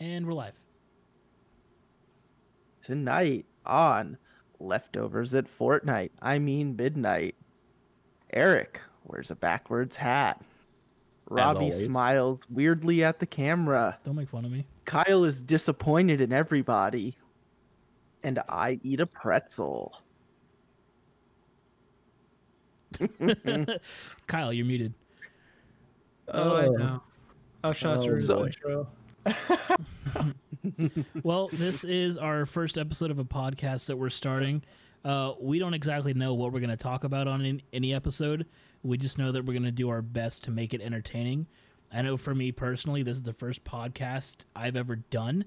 And we're live. Tonight on Leftovers at Fortnite, I mean midnight. Eric wears a backwards hat. Robbie smiles weirdly at the camera. Don't make fun of me. Kyle is disappointed in everybody. And I eat a pretzel. Kyle, you're muted. Oh, I Oh. know. I was trying Oh, to read boy. the intro. Well, this is our first episode of a podcast that we're starting. Uh, we don't exactly know what we're going to talk about on in, any episode. We just know that we're going to do our best to make it entertaining. I know for me personally, this is the first podcast I've ever done.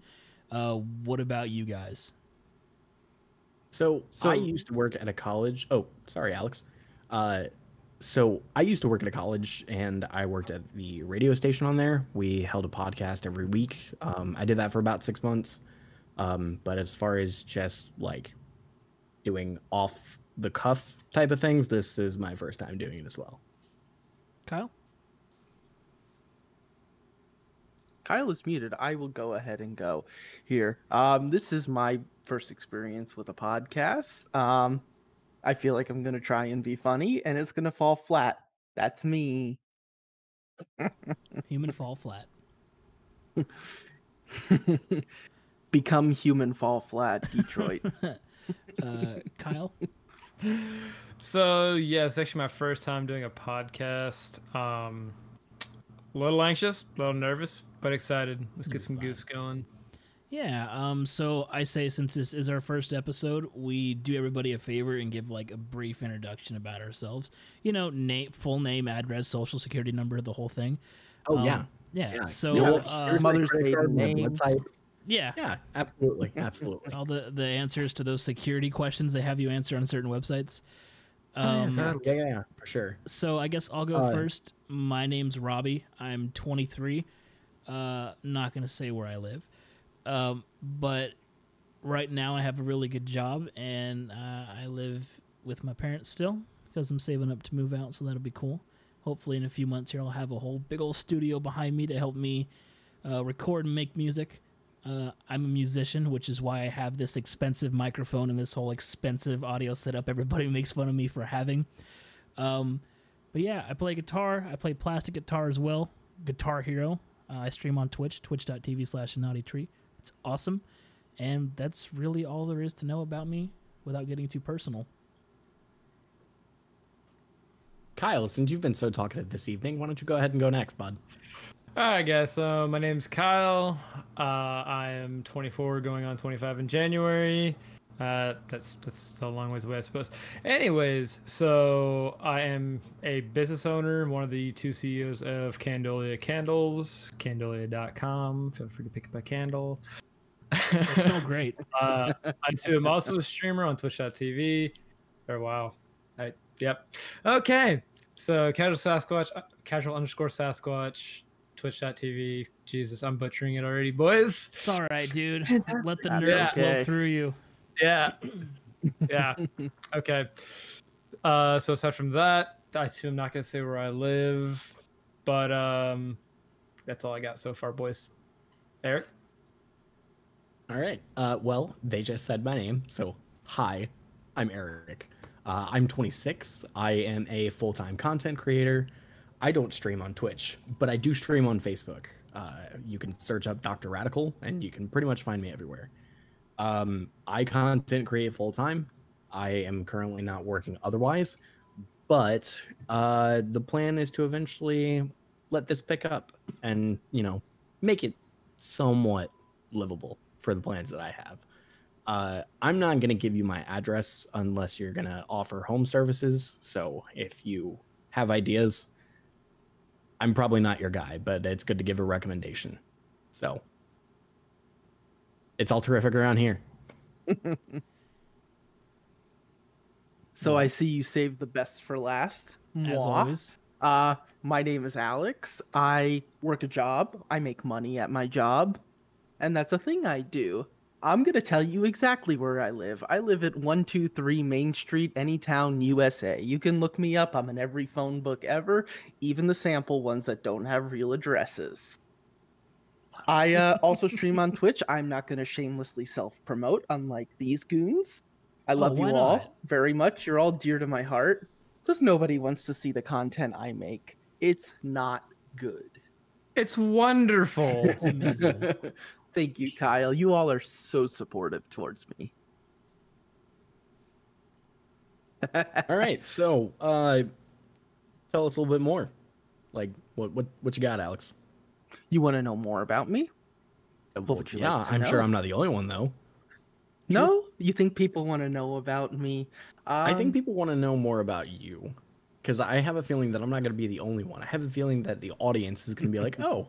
Uh, what about you guys? So, So- I used to work at a college. Oh, sorry, Alex. Uh, so I used to work at a college, and I worked at the radio station on there. We held a podcast every week. Um, I did that for about six months. Um, but as far as just like doing off the cuff type of things, this is my first time doing it as well. Kyle? Kyle is muted. I will go ahead and go here. Um, this is my first experience with a podcast. I feel like I'm gonna try and be funny, and it's gonna fall flat. That's me. Human fall flat. Become human, fall flat. Detroit. Uh, Kyle? So yeah, it's actually my first time doing a podcast. Um, a little anxious, a little nervous, but excited. Let's get some You're goofs going. Yeah, um, so I say since this is our first episode, we do everybody a favor and give like a brief introduction about ourselves. You know, name, full name, address, social security number, the whole thing. Oh Um, yeah, yeah. yeah. So You know, uh, here's Mother's credit maiden name. website. yeah, Yeah, absolutely, absolutely. all the the answers to those security questions they have you answer on certain websites. Oh, yeah, Um, so- yeah, yeah, yeah, for sure. so I guess I'll go Uh, first. My name's Robbie. I'm 23. Uh, not gonna say where I live, um, but right now I have a really good job and uh, I live with my parents still because I'm saving up to move out. So that'll be cool. Hopefully, in a few months here, I'll have a whole big old studio behind me to help me uh, record and make music. Uh, I'm a musician, which is why I have this expensive microphone and this whole expensive audio setup. Everybody makes fun of me for having. Um, but yeah, I play guitar. I play plastic guitar as well. Guitar Hero. Uh, I stream on Twitch, twitch.tv slash naughty tree. It's awesome. And that's really all there is to know about me without getting too personal. Kyle, since you've been so talkative this evening, why don't you go ahead and go next, bud? All right, guys. So my name's Kyle. Uh, I am 24, going on 25 in January. Uh, that's that's a long ways away, I suppose. Anyways, so I am a business owner, one of the two CEOs of Candolia Candles, Candolia.com. Feel free to pick up a candle. They smell great. uh, I too am also a streamer on Twitch.tv. Or wow, I yep. Okay, so casual Sasquatch, uh, casual underscore Sasquatch, Twitch.tv. Jesus, I'm butchering it already, boys. It's all right, dude. Let the Yeah. nerves flow Okay. through you. Yeah, yeah. Okay. Uh, so aside from that, I too am not gonna say where I live, but um, that's all I got so far, boys. Eric. All right. Uh, well, they just said my name, so hi, I'm Eric. Uh, I'm 26. I am a full-time content creator. I don't stream on Twitch, but I do stream on Facebook. Uh, you can search up Dr. Radical, and you can pretty much find me everywhere. Um, I content create full time. I am currently not working otherwise, but uh, the plan is to eventually let this pick up and you know make it somewhat livable for the plans that I have. Uh, I'm not going to give you my address unless you're going to offer home services. So if you have ideas, I'm probably not your guy, but it's good to give a recommendation. So it's all terrific around here. so I see you saved the best for last. As Mwah. always. Uh, my name is Alex. I work a job. I make money at my job, and that's a thing I do. I'm gonna tell you exactly where I live. I live at 123 Main Street, Anytown, USA. You can look me up. I'm in every phone book ever, even the sample ones that don't have real addresses. I uh, also stream on Twitch. I'm not going to shamelessly self promote, unlike these goons. I love Oh, you all not? very much. You're all dear to my heart. because nobody wants to see the content I make. It's not good. It's wonderful. It's amazing. Thank you, Kyle. You all are so supportive towards me. All right, so uh, tell us a little bit more. Like, what what what you got, Alex? You want to know more about me? What would you yeah, like I'm sure? I'm not the only one though. No? You think people want to know about me? I think Um, people want to know more about you because I have a feeling that I'm not going to be the only one. I have a feeling that the audience is going to be like, "Oh,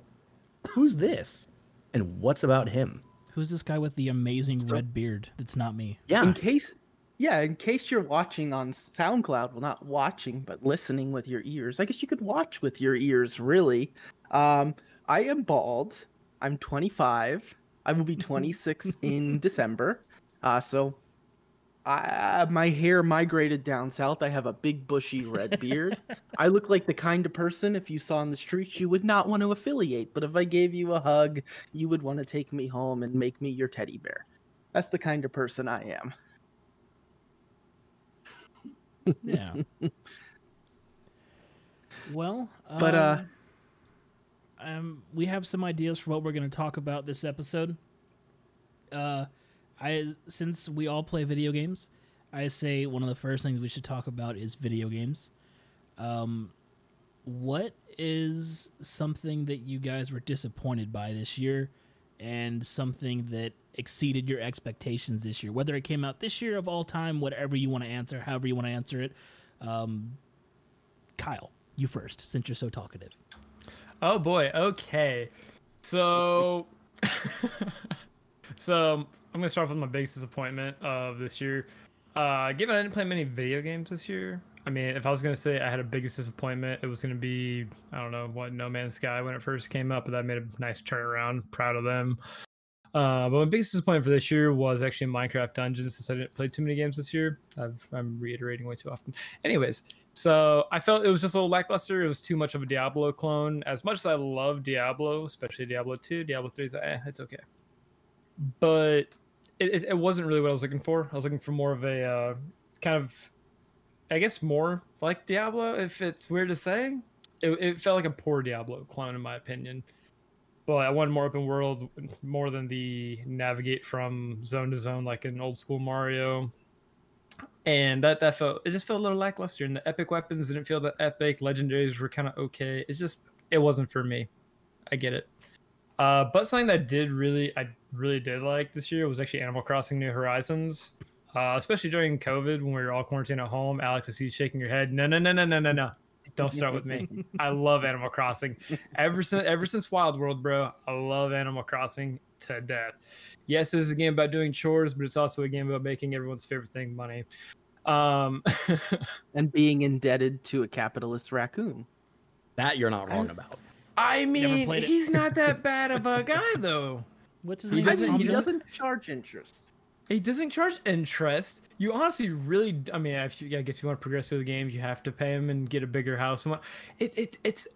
who's this? And what's about him?" Who's this guy with the amazing So- red beard? That's not me. Yeah, in case yeah in case you're watching on soundcloud well not watching but listening with your ears i guess you could watch with your ears really um i am bald i'm 25 i will be 26 in december uh so I, my hair migrated down south. I have a big bushy red beard. I look like the kind of person if you saw in the streets you would not want to affiliate, but if I gave you a hug, you would want to take me home and make me your teddy bear. That's the kind of person I am. Yeah. well, But, uh, um, we have some ideas for what we're going to talk about this episode. Uh, I since we all play video games, I say one of the first things we should talk about is video games. Um, what is something that you guys were disappointed by this year, and something that exceeded your expectations this year? Whether it came out this year of all time, whatever you want to answer, however you want to answer it. Um, Kyle, you first, since you're so talkative. Oh boy. Okay. So, so I'm gonna start off with my biggest disappointment of this year. Uh, given I didn't play many video games this year, I mean, if I was gonna say I had a biggest disappointment, it was gonna be I don't know what No Man's Sky when it first came up, but that made a nice turnaround. Proud of them. Uh, but my biggest disappointment for this year was actually Minecraft Dungeons, since I didn't play too many games this year. I've, I'm reiterating way too often. Anyways, so I felt it was just a little lackluster. It was too much of a Diablo clone. As much as I love Diablo, especially Diablo 2, Diablo 3 is eh, it's okay. But it, it, it wasn't really what I was looking for. I was looking for more of a uh, kind of, I guess, more like Diablo, if it's weird to say. It, it felt like a poor Diablo clone, in my opinion. But I wanted more open world, more than the navigate from zone to zone like an old school Mario and that that felt it just felt a little lackluster and the epic weapons didn't feel that epic. Legendaries were kind of okay. It's just it wasn't for me. I get it. Uh but something that did really i really did like this year was actually animal crossing new horizons. Uh especially during covid when we were all quarantined at home alex i see you shaking your head. No no no no no no no. Don't start with me. I love animal crossing. Ever since ever since wild world bro i love animal crossing to death yes this is a game about doing chores but it's also a game about making everyone's favorite thing money um And being indebted to a capitalist raccoon. that you're not wrong about. i mean played it. he's not that bad of a guy though What's his He name? doesn't- I mean, he doesn't charge interest. he doesn't charge interest you honestly really i mean if you, i guess you want to progress through the games you have to pay him and get a bigger house and what it, it it's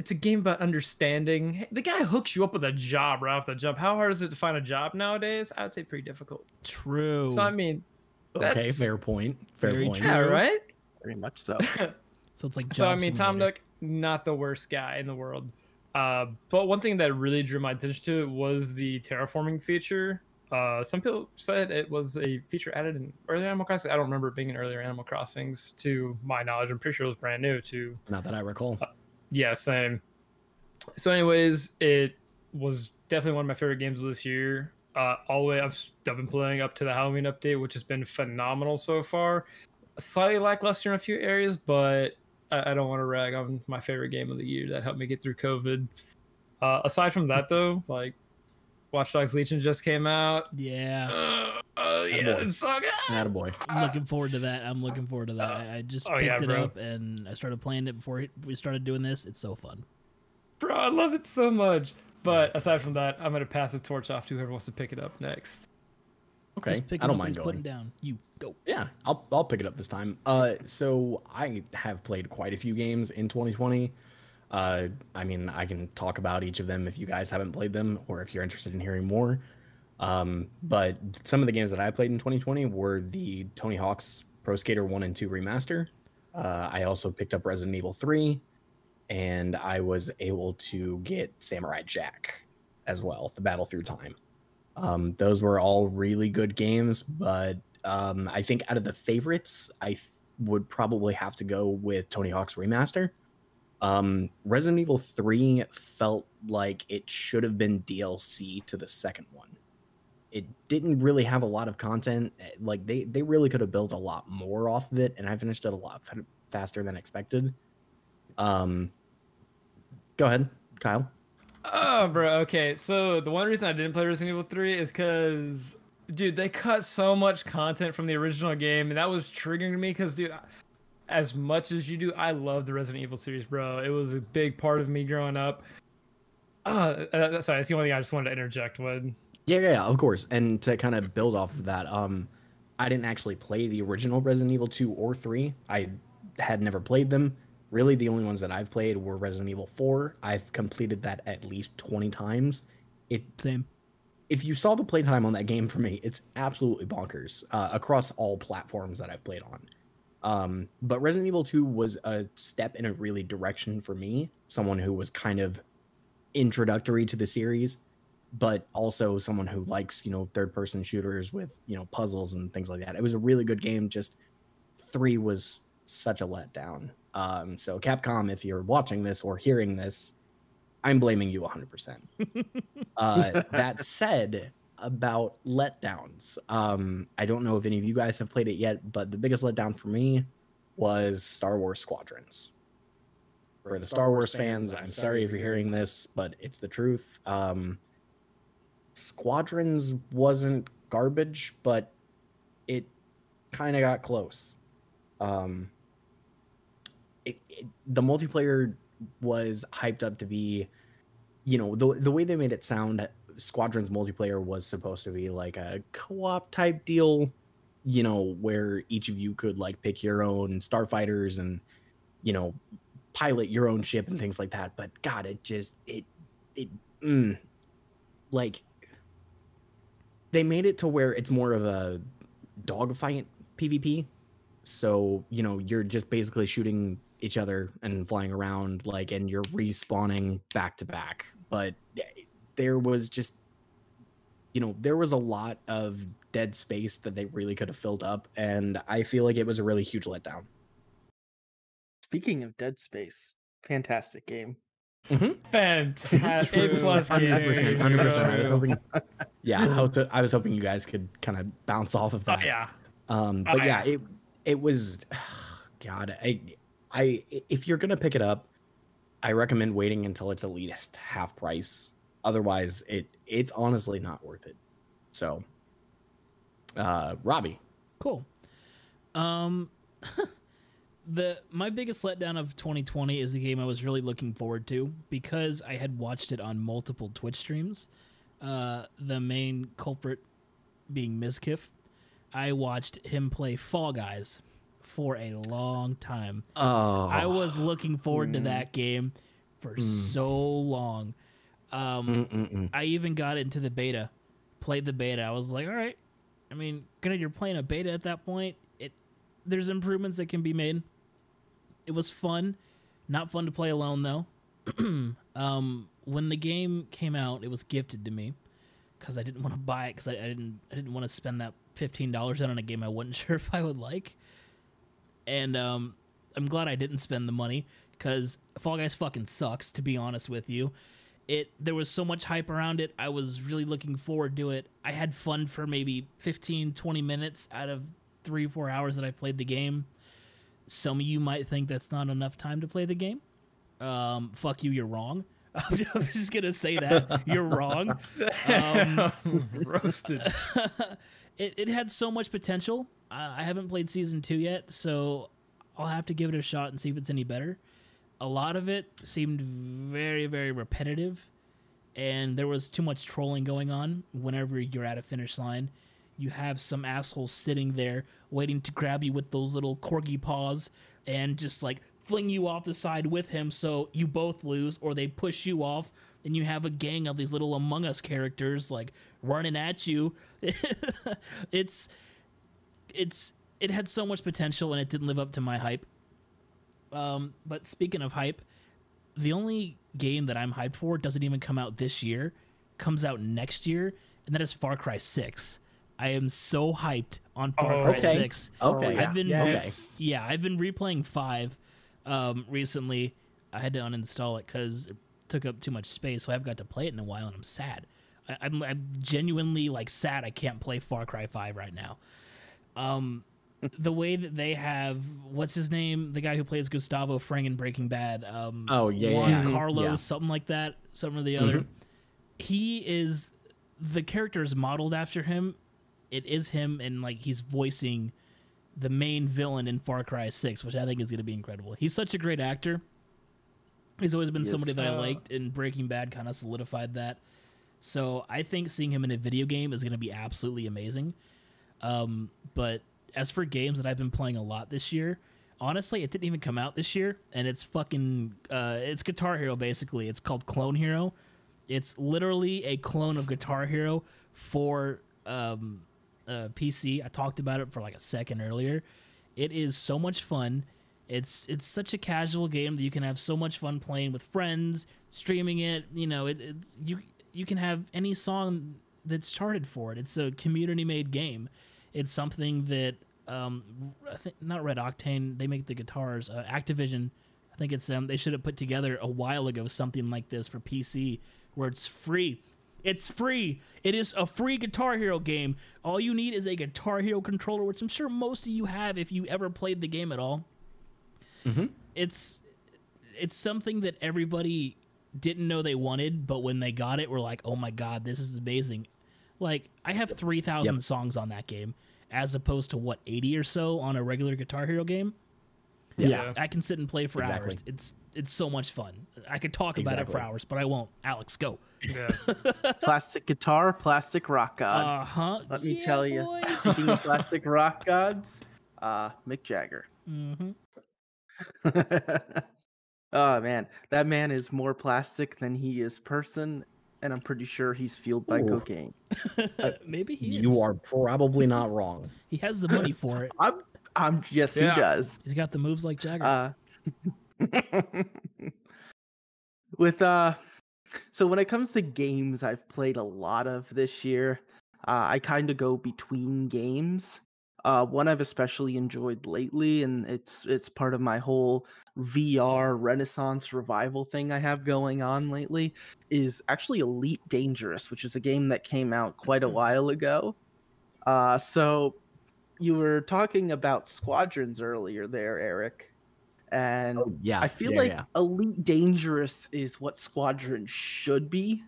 it's a game about understanding the guy hooks you up with a job right off the jump how hard is it to find a job nowadays i would say pretty difficult True. so i mean Okay, fair point. Fair Very point. true. yeah right Very much so. so it's like so I Job mean, Tom Simulator. Nook, not the worst guy in the world. Uh, but one thing that really drew my attention to it was the terraforming feature. Uh, some people said it was a feature added in earlier Animal Crossing. I don't remember it being in earlier Animal Crossings. To my knowledge, I'm pretty sure it was brand new. To Not that I recall. Yeah, same. So, anyways, it was definitely one of my favorite games of this year. Uh, all the way I've, I've been playing up to the Halloween update, which has been phenomenal so far. Slightly lackluster in a few areas, but I, I don't want to rag on my favorite game of the year that helped me get through COVID. Uh, aside from that, though, like Watch Dogs Legion just came out. Yeah. Uh, oh yeah, Attaboy. it's so good. Attaboy. I'm looking forward to that. I'm looking forward to that. I, I just oh, picked yeah, it bro. up and I started playing it before we started doing this. It's so fun. Bro, I love it so much. But aside from that, I'm gonna pass the torch off to whoever wants to pick it up next. Okay, Who's picking I don't up, mind who's going. putting down. You go. Yeah, I'll I'll pick it up this time. Uh, so I have played quite a few games in 2020. Uh, I mean, I can talk about each of them if you guys haven't played them or if you're interested in hearing more. Um, but some of the games that I played in 2020 were the Tony Hawk's Pro Skater 1 and 2 remaster. Uh, I also picked up Resident Evil 3, and I was able to get Samurai Jack as well, the Battle Through Time. Um, those were all really good games, but um, I think out of the favorites, I th- would probably have to go with Tony Hawk's Remaster. Um, Resident Evil 3 felt like it should have been DLC to the second one. It didn't really have a lot of content. eh, Like they they really could have built a lot more off of it, and I finished it a lot fa- faster than expected. Um, go ahead, Kyle. Oh, bro. Okay, so the one reason I didn't play Resident Evil 3 is because, dude, they cut so much content from the original game, and that was triggering me. Because, dude, as much as you do, I love the Resident Evil series, bro. It was a big part of me growing up. Uh, uh, sorry, that's the only thing I just wanted to interject with. Yeah, yeah, yeah, of course. And to kind of build off of that, um, I didn't actually play the original Resident Evil 2 or 3. I had never played them. Really, the only ones that I've played were Resident Evil 4. I've completed that at least 20 times. It Same. if you saw the playtime on that game for me, it's absolutely bonkers uh, across all platforms that I've played on. Um, but Resident Evil 2 was a step in a really direction for me, someone who was kind of introductory to the series, but also someone who likes, you know, third person shooters with, you know, puzzles and things like that. It was a really good game. Just three was such a letdown. Um, so Capcom, if you're watching this or hearing this, I'm blaming you 100%. Uh, that said, about letdowns, um, I don't know if any of you guys have played it yet, but the biggest letdown for me was Star Wars Squadrons. For the Star Wars fans, I'm sorry if you're hearing this, but it's the truth. Um, Squadrons wasn't garbage, but it kind of got close. Um, it, it, the multiplayer was hyped up to be you know the the way they made it sound squadrons multiplayer was supposed to be like a co-op type deal you know where each of you could like pick your own starfighters and you know pilot your own ship and things like that. But god it just it it mm, like they made it to where it's more of a dogfight pvp so you know you're just basically shooting each other and flying around like and you're respawning back to back. But there was just you know there was a lot of dead space that they really could have filled up and i feel like it was a really huge letdown Speaking of Dead Space, fantastic game. Fantastic. A plus game. 100%, 100%. I was hoping, yeah I was, I was hoping you guys could kind of bounce off of Oh, that yeah. Um, Oh, but yeah, yeah. it it was, God, I I if you're gonna pick it up, I recommend waiting until it's at least half price. Otherwise, it it's honestly not worth it. So, uh, Robbie, Cool. Um, the my biggest letdown of 2020 is the game I was really looking forward to because I had watched it on multiple Twitch streams. Uh, the main culprit being Mizkif. I watched him play Fall Guys for a long time. oh, I was looking forward to that game for so long. Um, Mm-mm-mm. I even got into the beta, played the beta. I was like, all right. I mean, granted, you're playing a beta at that point. It there's improvements that can be made. It was fun, not fun to play alone though. um, when the game came out, it was gifted to me because I didn't want to buy it because I, I didn't I didn't want to spend that fifteen dollars on a game I wasn't sure if I would like. And um, I'm glad I didn't spend the money because Fall Guys fucking sucks. To be honest with you, it there was so much hype around it. I was really looking forward to it. I had fun for maybe 15, 20 minutes out of three, four hours that I played the game. Some of you might think that's not enough time to play the game. Um, fuck you, you're wrong. I'm just gonna say that you're wrong. Um, Roasted. it, it had so much potential. Uh, I haven't played season two yet, so I'll have to give it a shot and see if it's any better. A lot of it seemed very, very repetitive, and there was too much trolling going on whenever you're at a finish line. You have some asshole sitting there waiting to grab you with those little corgi paws and just like fling you off the side with him so you both lose, or they push you off and you have a gang of these little Among Us characters like running at you. it's it's it had so much potential and it didn't live up to my hype. Um, but speaking of hype, the only game that I'm hyped for doesn't even come out this year, comes out next year, and that is Far Cry 6. I am so hyped on Far Oh, Cry okay. 6. Okay. I've been Yes. yeah, I've been replaying 5 um recently. I had to uninstall it cuz it took up too much space, so I haven't got to play it in a while and I'm sad. I, I'm I'm genuinely like sad I can't play Far Cry 5 right now. Um the way that they have what's his name? The guy who plays gustavo fring in breaking bad um Oh, yeah, Juan yeah, yeah. carlos Yeah. something like that something or the other. He is the character is modeled after him. It is him and like he's voicing the main villain in far cry 6 which i think is going to be incredible. He's such a great actor. He's always been He is. somebody that i Uh, liked and breaking bad kind of solidified that. So i think seeing him in a video game is going to be absolutely amazing. Um, but as for games that I've been playing a lot this year, honestly, it didn't even come out this year, and it's fucking uh, it's Guitar Hero basically. It's called Clone Hero. It's literally a clone of Guitar Hero for um, uh, PC. I talked about it for like a second earlier. It is so much fun. It's it's such a casual game that you can have so much fun playing with friends, streaming it. You know, it, it's you you can have any song that's charted for it. It's a community made game. It's something that um, I think not Red Octane. They make the guitars. Uh, Activision. I think it's them. They should have put together a while ago something like this for PC where it's free. It's free. It is a free Guitar Hero game. All you need is a Guitar Hero controller, which I'm sure most of you have if you ever played the game at all. It's it's something that everybody didn't know they wanted, but when they got it, were like, "Oh my god, this is amazing!" Like I have three thousand Yep. songs on that game, as opposed to what eighty or so on a regular Guitar Hero game. Yeah. I can sit and play for Exactly. hours. It's it's so much fun. I could talk about it for hours, but I won't. Alex, go. Yeah. Plastic guitar, plastic rock god. Uh huh. Let me tell you. Speaking of plastic rock gods, uh, Mick Jagger. hmm oh man, that man is more plastic than he is person, and I'm pretty sure he's fueled by Ooh. cocaine. Maybe he is. You are probably not wrong. He has the money for it. I'm, I'm. Yes, Yeah. he does. He's got the moves like Jagger. Uh, with uh, so when it comes to games, I've played a lot of this year. Uh, I kind of go between games. Uh, one I've especially enjoyed lately, and it's it's part of my whole VR Renaissance revival thing I have going on lately, is actually Elite Dangerous, which is a game that came out quite a while ago. Uh, so you were talking about squadrons earlier there, Eric. And Oh, yeah. I feel yeah, like yeah. Elite Dangerous is what Squadron should be.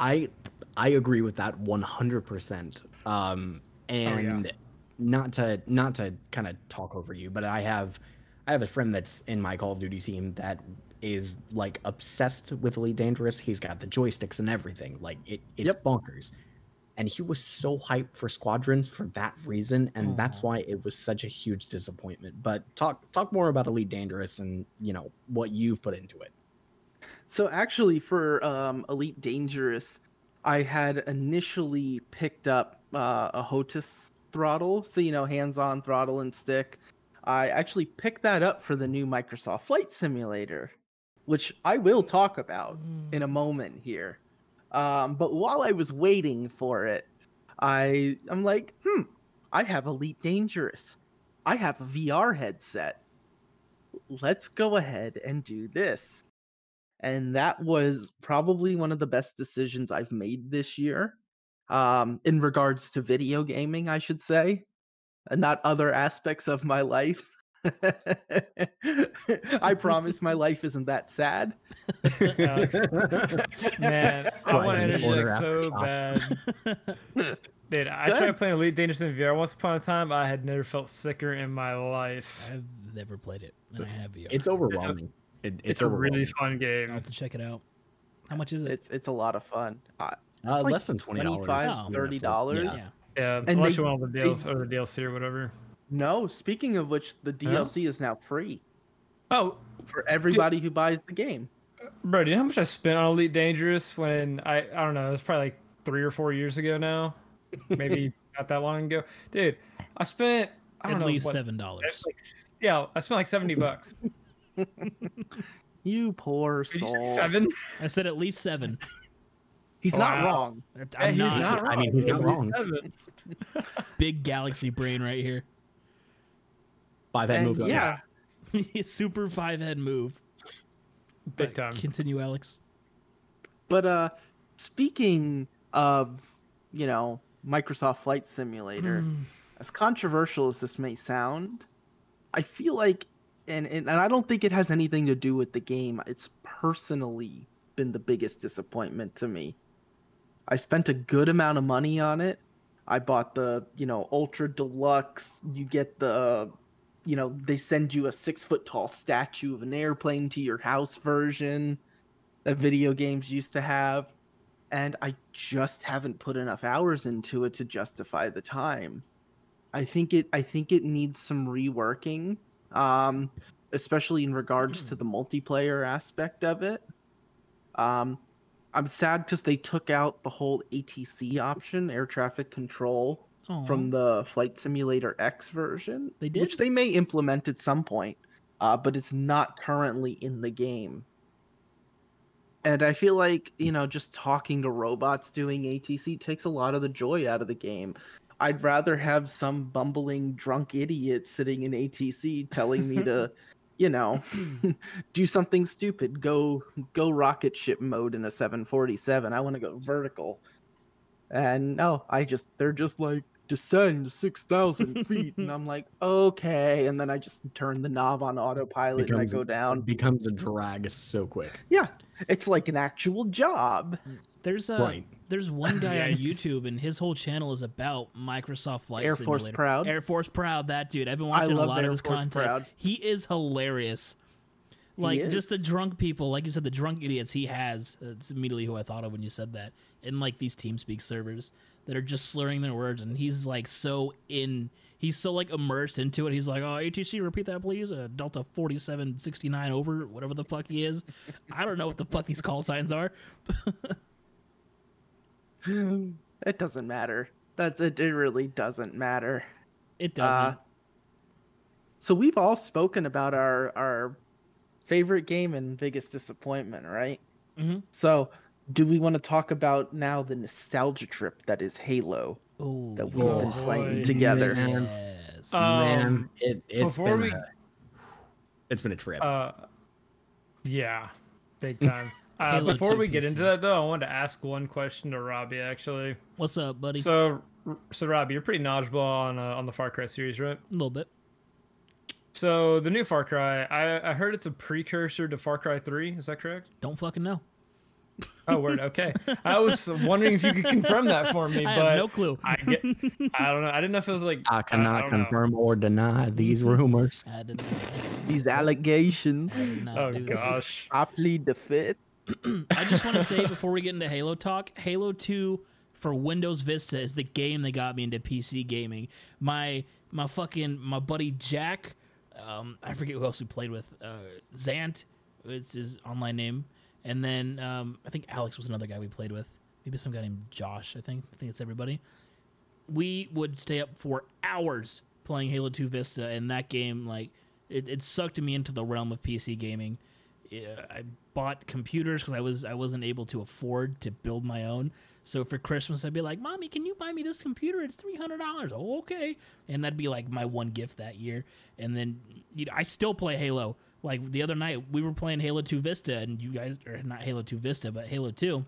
I I agree with that 100%. Um and not to not to kind of talk over you, but I have I have a friend that's in my Call of Duty team that is like obsessed with Elite Dangerous. He's got the joysticks and everything. Like it it's Yep. bonkers. And he was so hyped for Squadrons for that reason, and that's why it was such a huge disappointment. But talk talk more about Elite Dangerous and you know what you've put into it. So actually, for um, Elite Dangerous, I had initially picked up uh, a HOTAS throttle, so you know, hands-on throttle and stick. I actually picked that up for the new Microsoft Flight Simulator, which I will talk about in a moment here. Um, but while I was waiting for it, I I'm like, hmm, I have Elite Dangerous. I have a VR headset. Let's go ahead and do this. And that was probably one of the best decisions I've made this year. Um, in regards to video gaming, I should say, and not other aspects of my life. I promise my life isn't that sad. Alex, Man, I want to Crying in order interject so bad. Dude, I Go tried ahead. playing Elite Dangerous in VR once upon a time. I had never felt sicker in my life. I've never played it, and I have VR. It's overwhelming. It, It's, a really fun game. I'll have to check it out. How much is it? It's it's a lot of fun. Uh, Uh, like less than twenty dollars. 25, $30. yeah. Yeah, And unless they- you want all the they- DLC or the DLC or whatever. no, speaking of which, the Huh? DLC is now free. Oh, for everybody who buys the game. bro, do you know how much I spent on Elite Dangerous when I I don't know, it was probably like three or four years ago now, maybe not that long ago, dude. I spent I don't At know least what- seven dollars. like, yeah, I spent like seventy bucks. You poor Did you soul. seven? I said at least seven. He's not wrong. I'm he's not, not wrong. I mean, he's not wrong. big galaxy brain right here. Buy that And movie. yeah, Super five head move. Big But time. Continue, Alex. but uh, speaking of, you know, Microsoft Flight Simulator, Mm. as controversial as this may sound, I feel like, and, and and I don't think it has anything to do with the game. It's personally been the biggest disappointment to me. I spent a good amount of money on it. I bought the, you know, ultra deluxe. You get the, you know, they send you a six foot tall statue of an airplane to your house version that video games used to have. And I just haven't put enough hours into it to justify the time. I think it I think it needs some reworking. Um, especially in regards to the multiplayer aspect of it. Um, I'm sad because they took out the whole ATC option, air traffic control, Aw. from the Flight Simulator X version. They did? which they may implement at some point, uh, but it's not currently in the game. And I feel like you know, just talking to robots doing ATC takes a lot of the joy out of the game. I'd rather have some bumbling drunk idiot sitting in ATC telling me to, you know, do something stupid. Go go rocket ship mode in a 747. I want to go vertical. And no, I just they're just like descend 6,000 feet. and I'm like, okay. And then I just turn the knob on autopilot Becomes- and I go down. becomes a drag so quick. Yeah, it's like an actual job. There's a Right. there's one guy on YouTube and his whole channel is about Microsoft Flight Air Force Simulator. Proud? Air Force Proud, that dude. I've been watching a love lot of his Force content. Proud. He is hilarious. Like is. just the drunk people, like you said, the drunk idiots he has. It's immediately who I thought of when you said that. In like these TeamSpeak servers that are just slurring their words, and he's like so in. He's so like immersed into it. He's like, "Oh, ATC, repeat that, please." Uh, Delta forty-seven sixty-nine over, whatever the fuck he is. I don't know what the fuck these call signs are. It doesn't matter. That's it. It really doesn't matter. It doesn't. Uh, so we've all spoken about our our favorite game and biggest disappointment, right? Mhm. So, do we want to talk about now the nostalgia trip that is Halo Oh, that we've Oh, been boy. playing together? Man. Yes. Uh, Man, Um, it, it's before been we- a, it's been a trip. Uh, yeah, big time. Uh, before 2 we get PC. into that, though, I wanted to ask one question to Robbie. Actually, What's up, buddy? so so Robbie, you're pretty knowledgeable on uh, on the Far Cry series, right? a little bit. So the new Far Cry, I, I heard it's a precursor to Far Cry 3. Is that correct? Don't fucking know. Oh, word. Okay. I was wondering if you could confirm that for me, I but have no clue. I get. I don't know. I didn't know if it was like. I cannot don't know. confirm or deny these rumors. I did not, These allegations. I did not Oh gosh. I plead the fifth. I just want to say before we get into Halo talk, Halo 2 for Windows Vista is the game that got me into PC gaming. My my fucking my buddy Jack, um, I forget who else we played with. Uh, Zant, it's his online name, and then um, I think Alex was another guy we played with. Maybe some guy named Josh. I think I think it's everybody. We would stay up for hours playing Halo 2 Vista, and that game like it, it sucked me into the realm of PC gaming. I bought computers because I was I wasn't able to afford to build my own. So for Christmas, I'd be like, "Mommy, can you buy me this computer? It's three hundred dollars." Oh, okay, and that'd be like my one gift that year. And then you know, I still play Halo. Like the other night, we were playing Halo Two Vista, and you guys, are not Halo Two Vista, but Halo Two.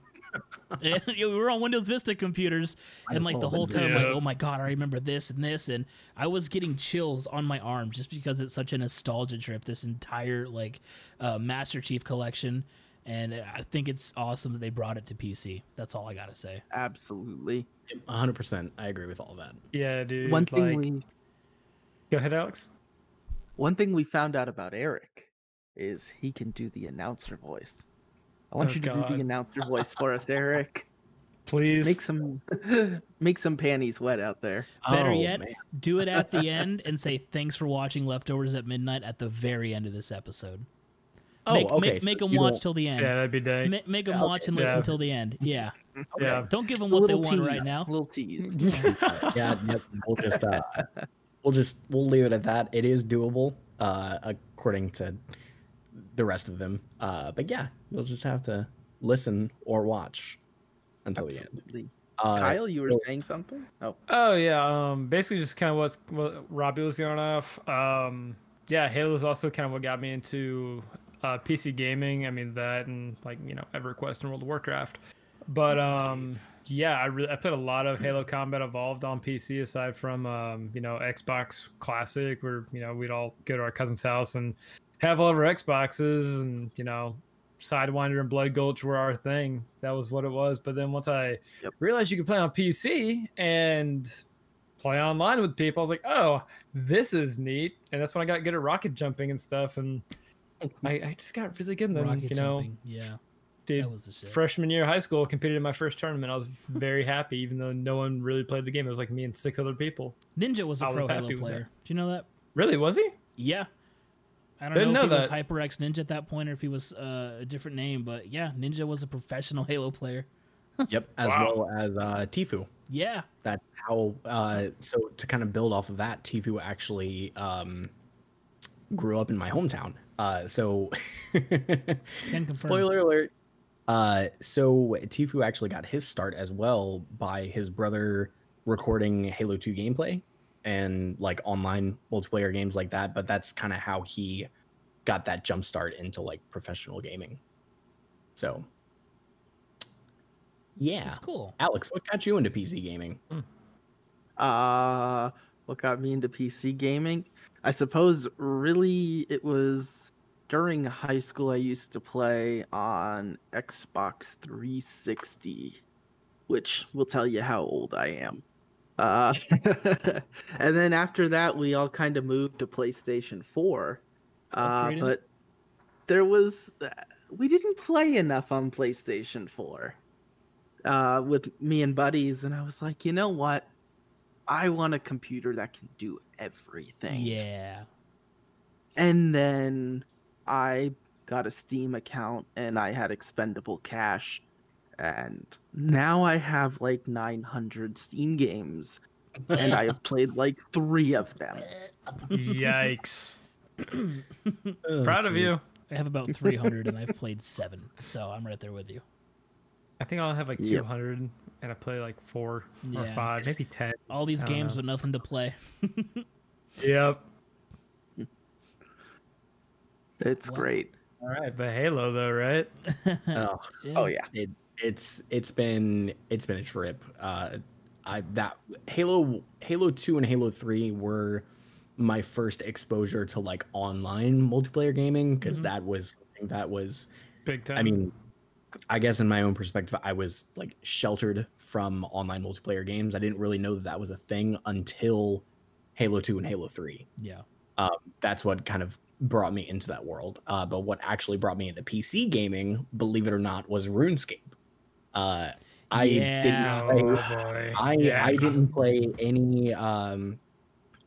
and, you know, we were on Windows Vista computers, and like the whole time, I'm like, oh my god, I remember this and this, and I was getting chills on my arms just because it's such a nostalgia trip. This entire like uh, Master Chief collection, and I think it's awesome that they brought it to PC. That's all I gotta say. Absolutely. 100%. I agree with all that. Yeah, dude. One thing like- we Go ahead, Alex. One thing we found out about Eric is he can do the announcer voice. I want Oh, you to do the announcer voice for us, Eric. Please. Make some make some panties wet out there. Better Oh, yet, man. do it at the end and say thanks for watching Leftovers at Midnight at the very end of this episode. Oh, make, okay. Make, so make them watch till the end. yeah, that'd be day. Ma- make them Yeah, watch okay. and listen Yeah. till the end. Yeah. Yeah. Don't give them what they little want right now. Little tease. yeah, yep, we'll just uh, we'll just we'll leave it at that. It is doable, uh, according to the rest of them. Uh, but yeah, you'll just have to listen or watch until the end. Absolutely. Uh, Kyle, you were so- saying something? Oh, Oh yeah, um, basically just kind of what's what Robbie was going off. Um, yeah, Halo is also kind of what got me into uh, PC gaming. I mean that and like you know EverQuest and World of Warcraft. But um, yeah, I really I played a lot of Halo Combat Evolved on PC aside from um, you know Xbox Classic, where you know we'd all go to our cousin's house and have all of our Xboxes and you know Sidewinder and Blood Gulch were our thing. That was what it was. But then once I Yep. realized you could play on PC and play online with people, I was like, oh, this is neat. And that's when I got good at rocket jumping and stuff. And I, I just got really good. And then, Rocket you know, jumping. Yeah. Dude, That was the shit. freshman year of high school, competed in my first tournament. I was very happy, even though no one really played the game. It was like me and six other people. Ninja was a I was pro happy Halo player. Do you know that? Really? Was he? Yeah. I don't Didn't know if know he was that. HyperX Ninja at that point or if he was uh, a different name, but yeah, Ninja was a professional Halo player. Yep, as Wow. well as uh, Tfue. Yeah. That's how. Uh, so to kind of build off of that, Tfue actually um, grew up in my hometown. Uh, so Can spoiler alert. Uh, so Tfue actually got his start as well by his brother recording Halo 2 gameplay and like online multiplayer games like that. But that's kind of how he got that jump start into like professional gaming. So, yeah. That's cool. Alex, what got you into PC gaming? Uh, what got me into PC gaming? I suppose really it was during high school I used to play on Xbox 360, which will tell you how old I am. Uh, and then after that, we all kind of moved to PlayStation 4. Uh, but there was, uh, we didn't play enough on PlayStation 4 uh, with me and buddies. And I was like, you know what? I want a computer that can do everything. Yeah. And then I got a Steam account and I had expendable cash. And now I have like 900 Steam games. And I have played like three of them. Yikes. Oh, Proud of you. I have about 300 and I've played seven, so I'm right there with you. I think I'll have like Yep. 200 and I play like four or five, maybe 10. All these games know. with nothing to play. Yep. It's Wow. great. All right, but Halo though, right? Oh, Oh, yeah. it, it's it's been it's been a trip. Uh, I that Halo Halo Two and Halo Three were my first exposure to like online multiplayer gaming because Mhm. that was something that was Big time. I mean, I guess in my own perspective, I was like sheltered from online multiplayer games. I didn't really know that that was a thing until Halo 2 and Halo 3. Yeah. Um, that's what kind of brought me into that world. Uh, but what actually brought me into PC gaming, believe it or not, was RuneScape. Uh, I Yeah. didn't oh play boy. I Yeah. I didn't play any um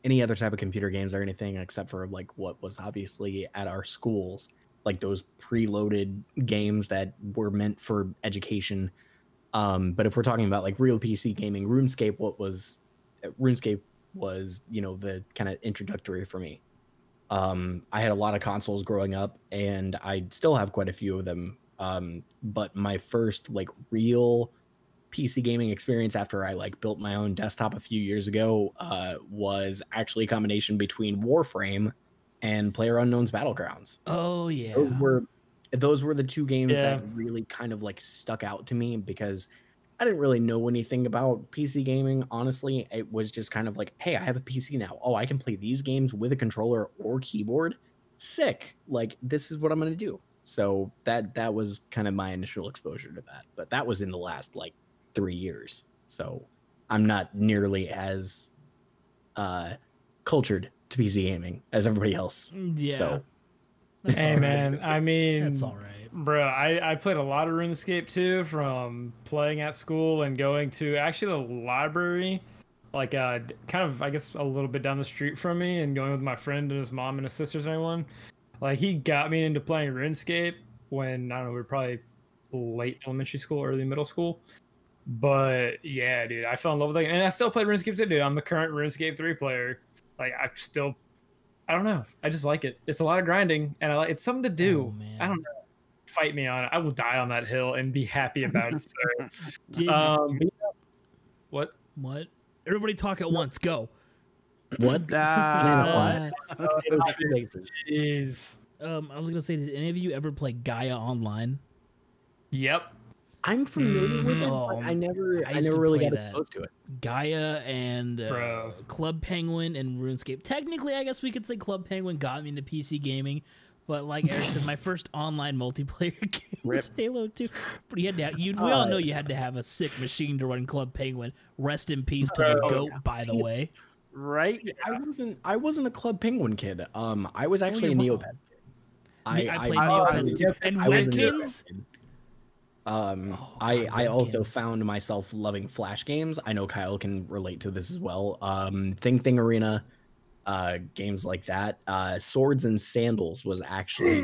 any other type of computer games or anything except for like what was obviously at our schools, like those preloaded games that were meant for education. Um, but if we're talking about like real PC gaming, RuneScape, what was RuneScape was you know the kind of introductory for me. Um, I had a lot of consoles growing up, and I still have quite a few of them. Um, but my first like real PC gaming experience after I like built my own desktop a few years ago uh, was actually a combination between Warframe and Player Unknown's Battlegrounds. Oh yeah. Those were those were the two games Yeah. that really kind of like stuck out to me because I didn't really know anything about PC gaming. Honestly, it was just kind of like, hey, I have a PC now. Oh, I can play these games with a controller or keyboard. Sick. Like this is what I'm gonna do. So that that was kind of my initial exposure to that. But that was in the last like three years. So I'm not nearly as uh cultured to PC gaming as everybody else. Mm, Yeah. So Hey right. man, I mean, That's all right. Bro, I, I played a lot of RuneScape too, from playing at school and going to actually the library, like uh, kind of I guess a little bit down the street from me, and going with my friend and his mom and his sisters and everyone. Like he got me into playing RuneScape when I don't know we were probably late elementary school, early middle school. But yeah, dude, I fell in love with it, and I still play RuneScape today. Dude, I'm a current RuneScape three player. Like I still, I don't know, I just like it. It's a lot of grinding, and I like it's something to do. Oh, man. I don't know. Fight me on it. I will die on that hill and be happy about it. sir. Did, um, what? what? Everybody talk at once. Go. What? Ah, Uh, Jeez. um, I was gonna say, did any of you ever play Gaia Online? Yep. I'm familiar with it, Oh, but I never, I I, never really got that. exposed to it. Gaia and uh, Bro. Club Penguin and RuneScape. Technically, I guess we could say Club Penguin got me into PC gaming, but like Eric said, my first online multiplayer game was Halo 2. But you had to have, you, we all know you had to have a sick machine to run Club Penguin. Rest in peace to the Bro. goat, by the See, way. right? See, I wasn't, I wasn't a Club Penguin kid. Um, I was actually a. Neopet. kid. I, I played I- Neopets I- too. And I Webkinz? Kid. Um, Oh, I, I also Webkinz. found myself loving Flash games. I know Kyle can relate to this as well. Um, Thing Thing Arena, uh, games like that. Uh, Swords and Sandals was actually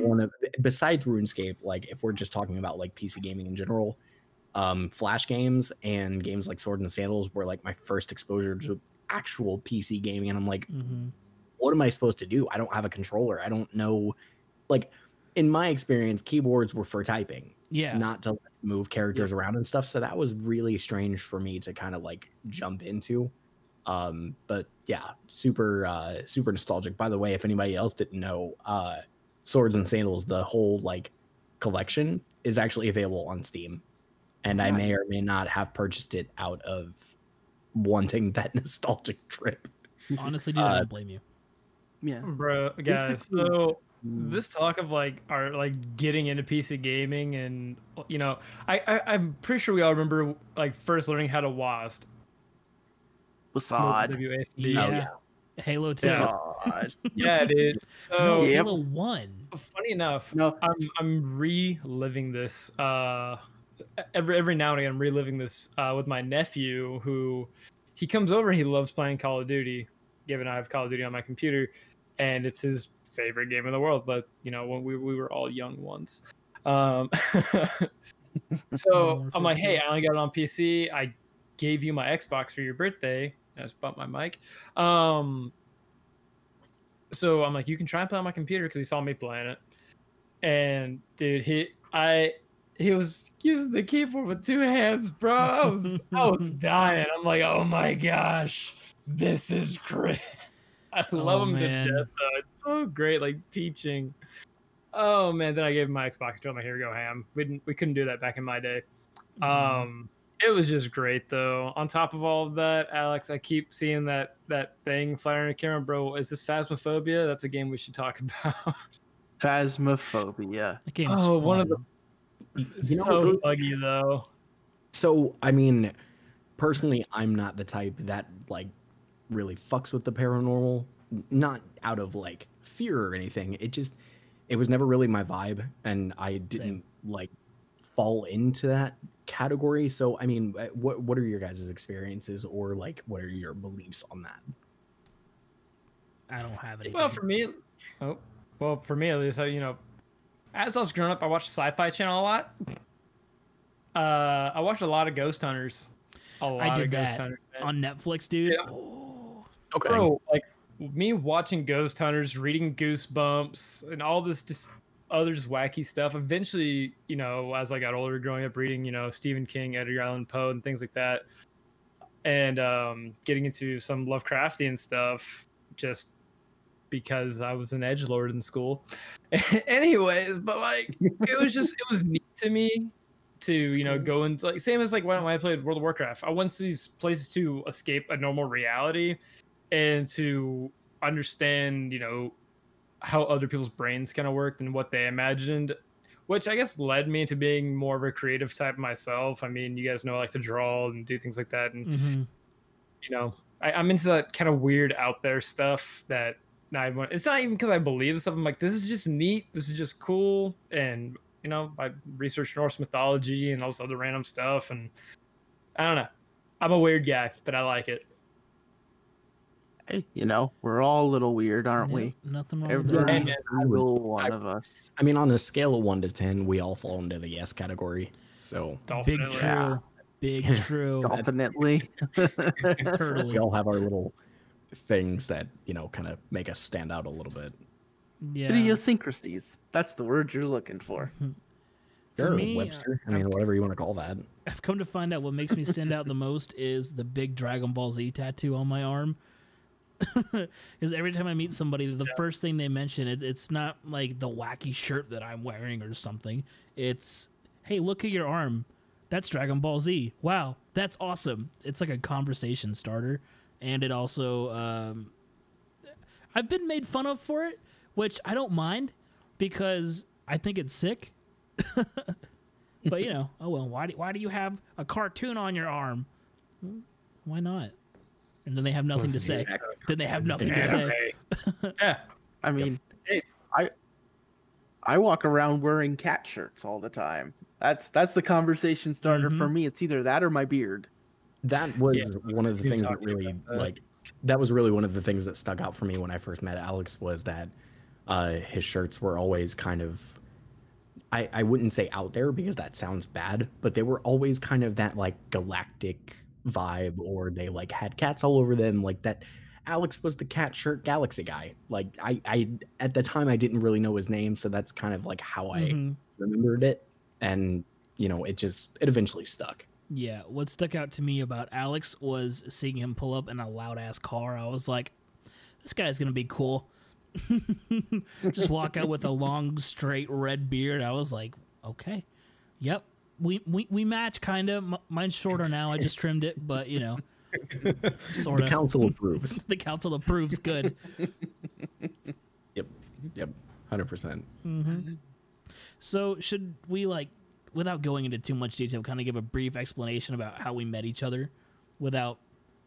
one of besides RuneScape. Like if we're just talking about like PC gaming in general, um, Flash games and games like Swords and Sandals were like my first exposure to actual PC gaming, and I'm like, hmm what am I supposed to do? I don't have a controller. I don't know. Like, in my experience, keyboards were for typing, Yeah. not to like, move characters around and stuff. So that was really strange for me to kind of like jump into. Um, but yeah, super, uh, super nostalgic. By the way, if anybody else didn't know, uh, Swords and Sandals, the whole like collection is actually available on Steam. And I may or may not have purchased it out of wanting that nostalgic trip. Honestly, dude, I Uh, don't blame you. Yeah. Bro, guys. So this talk of like our like getting into PC gaming and you know, I, I I'm pretty sure we all remember like first learning how to WASD. Wasad. WASD. Yeah. yeah. Halo 2. Yeah. Yeah, dude. So No, Yep. Halo 1. funny enough, No. I'm I'm reliving this. Uh, every every now and again, I'm reliving this uh, with my nephew, who he comes over and he loves playing Call of Duty. Given I have Call of Duty on my computer, and it's his favorite game in the world. But you know, when we we were all young once. Um, so I'm like, hey, I only got it on PC. I gave you my Xbox for your birthday. I just bumped my mic. Um, so I'm like, you can try and play on my computer because he saw me playing it. And dude, he I he was using the keyboard with two hands, bro. I was I was dying. I'm like, oh my gosh, this is great. I love Oh, him man. to death though. It's so great, like teaching. Oh man, then I gave him my Xbox controller. I'm like, here we go, ham. We didn't we couldn't do that back in my day. Um it was just great though. On top of all of that, Alex, I keep seeing that that thing flying in the camera, bro. Is this Phasmophobia? That's a game we should talk about. Phasmophobia. That game's Oh, one of fun. You know, so those- buggy though. So, I mean, personally, I'm not the type that like really fucks with the paranormal. Not out of like fear or anything. It just it was never really my vibe, and I didn't like fall into that category. So, I mean, uh, what what are your guys' experiences, or like what are your beliefs on that? I don't have any. Well, for me, oh, well, for me at least, I, you know, as I was growing up, I watched the Sci-Fi Channel a lot. Uh, I watched a lot of Ghost Hunters. A lot I of did Ghost that Hunters. man. on Netflix, dude. Yeah. Oh, Okay. Bro, like me watching Ghost Hunters, reading Goosebumps, and all this just other just wacky stuff. Eventually, you know, as I got older, growing up reading, you know, Stephen King, Edgar Allan Poe, and things like that, and um, getting into some Lovecraftian stuff, just because I was an edge lord in school. Anyways, but like it was just it was neat to me to you know go into like same as like when I played World of Warcraft. I went to these places to escape a normal reality and to understand you know how other people's brains kind of worked and what they imagined which i guess led me to being more of a creative type myself i mean you guys know i like to draw and do things like that and hmm you know I, i'm into that kind of weird out there stuff that I want. It's not even because I believe stuff. I'm like, this is just neat. This is just cool, and you know, I research Norse mythology and all this other random stuff, and I don't know. I'm a weird guy, but I like it. Hey, you know, we're all a little weird, aren't Yep, we? Nothing wrong with Every that. Amen. single one I- of us. I mean, on a scale of one to ten, we all fall into the yes category. So Big true. Yeah. Big true. Definitely. totally. we all have our little things that you know kind of make us stand out a little bit. Yeah. Idiosyncrasies. That's the word you're looking for. For Sure, me, Webster. I uh, mean, whatever you want to call that. I've come to find out what makes me stand out the most is the big Dragon Ball Z tattoo on my arm. Because every time I meet somebody, the first thing they mention it, it's not like the wacky shirt that I'm wearing or something. It's hey, look at your arm. That's Dragon Ball Z. Wow, that's awesome. It's like a conversation starter, and it also um, I've been made fun of for it, which I don't mind because I think it's sick. but you know, oh well, why do, why do you have a cartoon on your arm? Hmm, Why not? And then they have nothing to say. Then they have nothing to say. yeah. I mean, I I walk around wearing cat shirts all the time. That's that's the conversation starter Mm-hmm. for me. It's either that or my beard. That was Yeah, one of the things that really that. like that was really one of the things that stuck out for me when I first met Alex was that uh, his shirts were always kind of I, I wouldn't say out there because that sounds bad, but they were always kind of that like galactic vibe or they like had cats all over them like that Alex was the cat shirt galaxy guy. Like I, I at the time I didn't really know his name, so that's kind of like how I Mhm. remembered it. And you know, it just it eventually stuck. Yeah, what stuck out to me about Alex was seeing him pull up in a loud ass car. I was like, this guy's gonna be cool. Just walk out with a long, straight red beard. I was like, okay, yep, we we, we match kind of. Mine's shorter now. I just trimmed it, but you know, sort The of. council approves. the council approves. Good. Yep. Yep. Hundred percent. Mm-hmm. So should we like, without going into too much detail, kind of give a brief explanation about how we met each other, without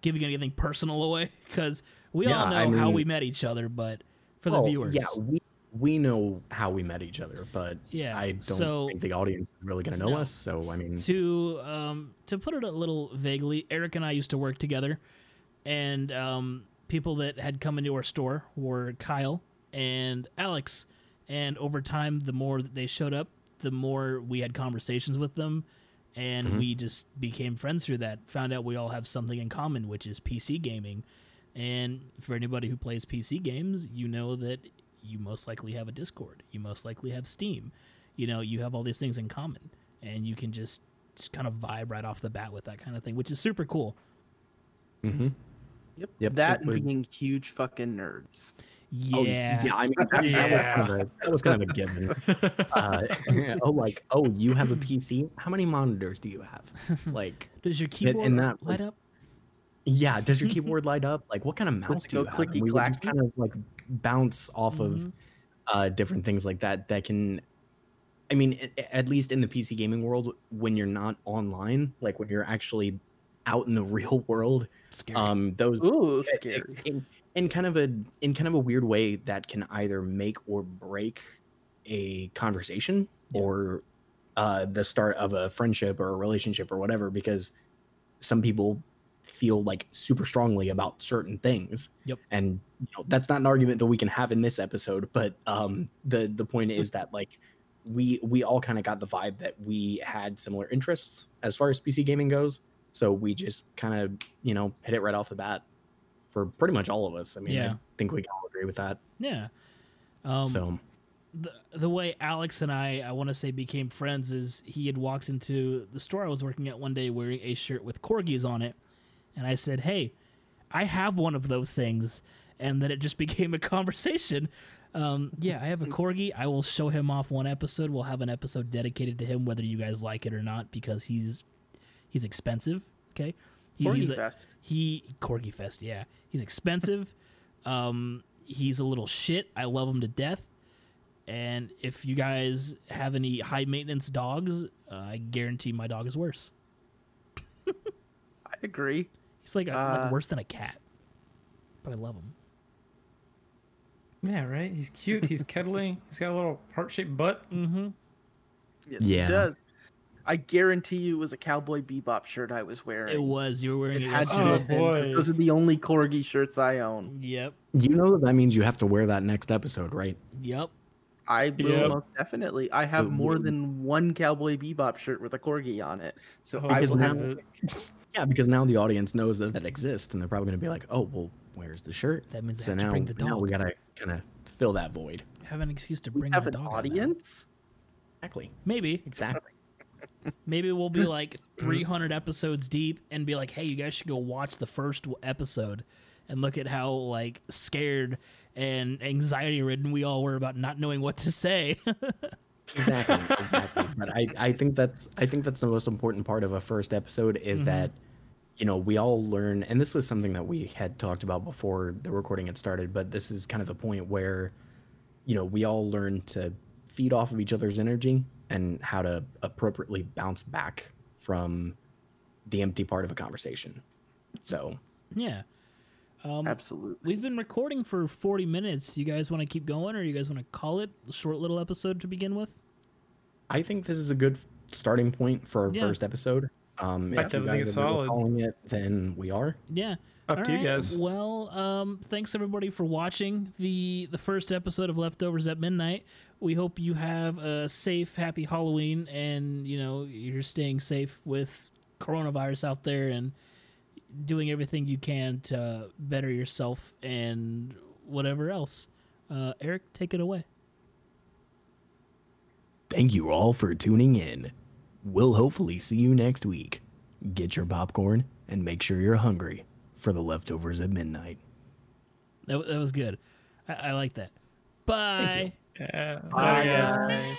giving anything personal away? Because we all know Yeah, I how we met each other, but for the viewers, Yeah, we we know how we met each other, but Yeah, I don't so- think the audience is really gonna know No. us. So I mean, to um, to put it a little vaguely, Eric and I used to work together, and um, people that had come into our store were Kyle and Alex. And over time, the more that they showed up, the more we had conversations with them, and we just became friends through that. Found out we all have something in common, which is PC gaming. And for anybody who plays PC games, you know that you most likely have a Discord. You most likely have Steam. You know, you have all these things in common, and you can just just kind of vibe right off the bat with that kind of thing, which is super cool. mhm. Yep. Yep, that it and being huge fucking nerds. Oh, Yeah. yeah. I mean, that, that was kind of a, that was kind of a given. Uh, oh, like, oh, you have a PC? How many monitors do you have? Like, Does your and keyboard that, light up? yeah. Does your keyboard light up? Like, what kind of mouse Let's do you go have? And we would just kind of like bounce off of Mhm. uh, different things like that that can i mean at least in the pc gaming world when you're not online like when you're actually out in the real world Scary. um those Ooh, scary. in, in kind of a in kind of a weird way that can either make or break a conversation or uh the start of a friendship or a relationship or whatever because some people feel like super strongly about certain things Yep. and you know that's not an argument that we can have in this episode but um the the point is that like we we all kind of got the vibe that we had similar interests as far as pc gaming goes so we just kind of you know hit it right off the bat for pretty much all of us i mean Yeah. i think we can all agree with that yeah. Um, so the, the way Alex and I, I want to say, became friends is he had walked into the store I was working at one day wearing a shirt with corgis on it. And I said, Hey, I have one of those things. And then it just became a conversation. Um, yeah, I have a corgi. I will show him off one episode. We'll have an episode dedicated to him, whether you guys like it or not, because he's he's expensive. Okay, He- he's a- Fest. he Corgi Fest, yeah. He's expensive. um, he's a little shit. I love him to death. And if you guys have any high maintenance dogs, uh, I guarantee my dog is worse. I agree. He's like, a, Uh, like worse than a cat. But I love him. Yeah, right. He's cute. He's cuddly. He's got a little heart-shaped butt. Mm-hmm. Yes, Yeah. it does. I guarantee you it was a Cowboy Bebop shirt I was wearing. It was. You were wearing It it, had yesterday. Oh, have been, 'cause boy. those are the only corgi shirts I own. Yep. You know that that means you have to wear that next episode, right? Yep. I will Yep. most definitely. I have But more than one Cowboy Bebop shirt with a corgi on it, so Oh, I will now- have. it. Yeah, because now the audience knows that that exists, and they're probably going to be like, "Oh, well, where's the shirt?" That means I So have now, to bring the dog. now we gotta kind of fill that void. have an excuse to We bring have my an dog. audience. Exactly. Maybe. Exactly. Maybe we'll be like 300 episodes deep and be like, "Hey, you guys should go watch the first episode and look at how like scared and anxiety ridden we all were about not knowing what to say." exactly exactly but i i think that's i think that's the most important part of a first episode is Mhm. that you know we all learn and this was something that we had talked about before the recording had started but this is kind of the point where you know we all learn to feed off of each other's energy and how to appropriately bounce back from the empty part of a conversation so yeah. Um, Absolutely. we've been recording for 40 minutes. You guys want to keep going, or you guys want to call it a short little episode to begin with? i think this is a good starting point for our Yeah. first episode um if you definitely guys are solid. calling it then we are Yeah. Up to you guys. Well, um, thanks everybody for watching the the first episode of Leftovers at Midnight. We hope you have a safe, happy Halloween, and you know you're staying safe with coronavirus out there and doing everything you can to better yourself and whatever else. Uh, Eric, take it away. Thank you all for tuning in. We'll hopefully see you next week. Get your popcorn and make sure you're hungry for the leftovers at midnight. That, that was good. I, I like that. Bye. you. Yeah. Bye, Later, guys. guys.